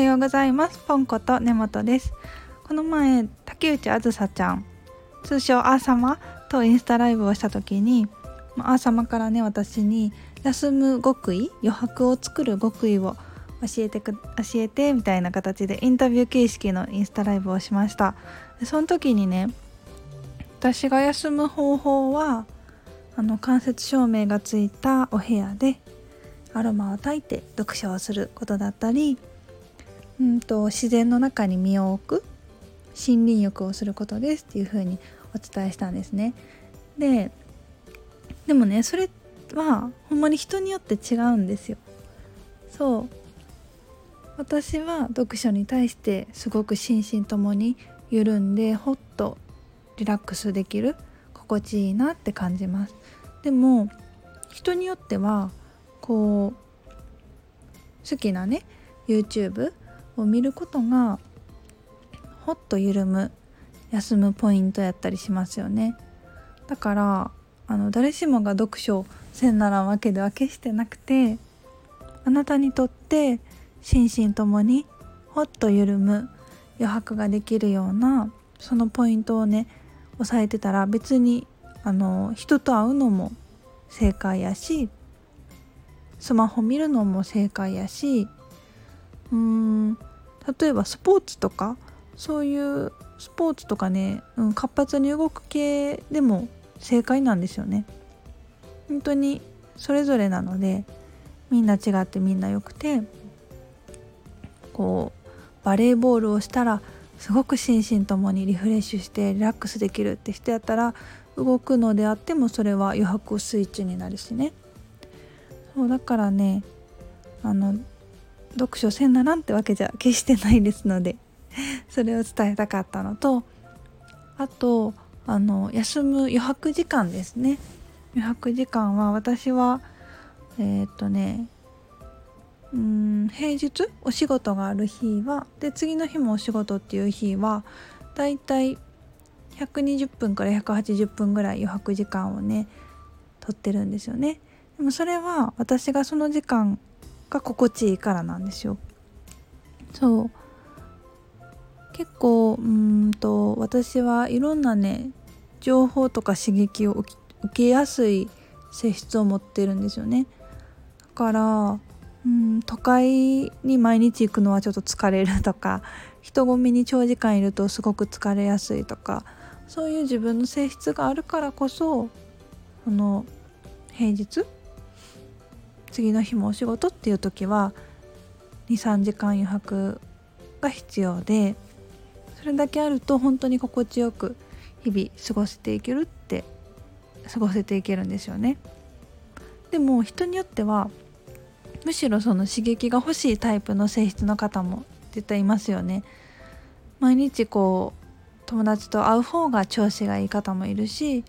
はようございます。ポンコと根本です。この前竹内あずさちゃん通称アーサマとインスタライブをした時にアーサマからね私に休む極意余白を作る極意を教えてく教えてみたいな形でインタビュー形式のインスタライブをしました。その時にね私が休む方法はあの間接照明がついたお部屋でアロマを焚いて読書をすることだったりうんと自然の中に身を置く森林浴をすることですっていう風にお伝えしたんですね。ででもねそれはほんまに人によって違うんですよ。そう私は読書に対してすごく心身ともに緩んでほっとリラックスできる心地いいなって感じますでも人によってはこう好きなね YouTube を見ることがほっと緩む休むポイントやったりしますよね。だからあの誰しもが読書せんならんわけでは決してなくてあなたにとって心身ともにほっと緩む余白ができるようなそのポイントをね押さえてたら別にあの人と会うのも正解やしスマホ見るのも正解やしうーん例えばスポーツとかそういうスポーツとかね、うん、活発に動く系でも正解なんですよね。本当にそれぞれなのでみんな違ってみんなよくてこうバレーボールをしたらすごく心身ともにリフレッシュしてリラックスできるって人やったら動くのであってもそれは余白スイッチになるしねそうだからねあの読書せんならんってわけじゃ決してないですので それを伝えたかったのとあとあの休む余白時間ですね。余白時間は私はえー、っとねうん平日お仕事がある日はで次の日もお仕事っていう日はだいたい120分から180分ぐらい余白時間をね取ってるんですよね。でもそれは私がその時間が心地いいからなんですよそう。結構うんと私はいろんなね情報とか刺激を受けやすい性質を持ってるんですよね。だからうん都会に毎日行くのはちょっと疲れるとか人混みに長時間いるとすごく疲れやすいとかそういう自分の性質があるからこそこの平日次の日もお仕事っていう時は23時間余白が必要でそれだけあると本当に心地よく日々過ごしていけるって過ごせていけるんですよね。でも人によってはむしろその刺激が欲しいタイプの性質の方も絶対いますよね。毎日こう友達と会う方が調子がいい方もいるし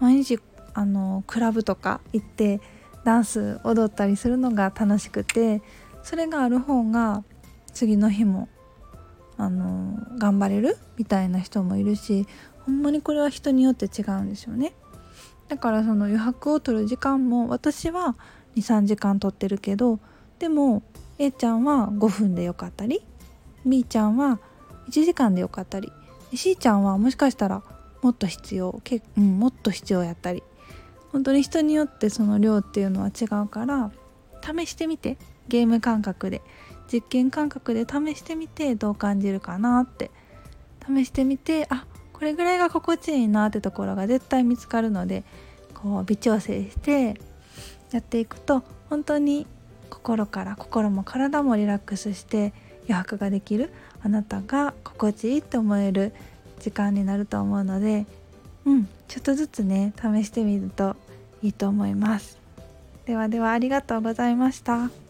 毎日あのクラブとか行ってダンス踊ったりするのが楽しくてそれがある方が次の日もあの頑張れるみたいな人もいるしほんまにこれは人によって違うんですよね。だからその余白を取る時間も私は23時間取ってるけどでも A ちゃんは5分でよかったり B ちゃんは1時間でよかったり C ちゃんはもしかしたらもっと必要け、うん、もっと必要やったり本当に人によってその量っていうのは違うから試してみてゲーム感覚で実験感覚で試してみてどう感じるかなって。試してみてあこれぐらいが心地いいなってところが絶対見つかるのでこう微調整してやっていくと本当に心から心も体もリラックスして余白ができるあなたが心地いいって思える時間になると思うのでうんちょっとずつね試してみるといいと思いますではではありがとうございました。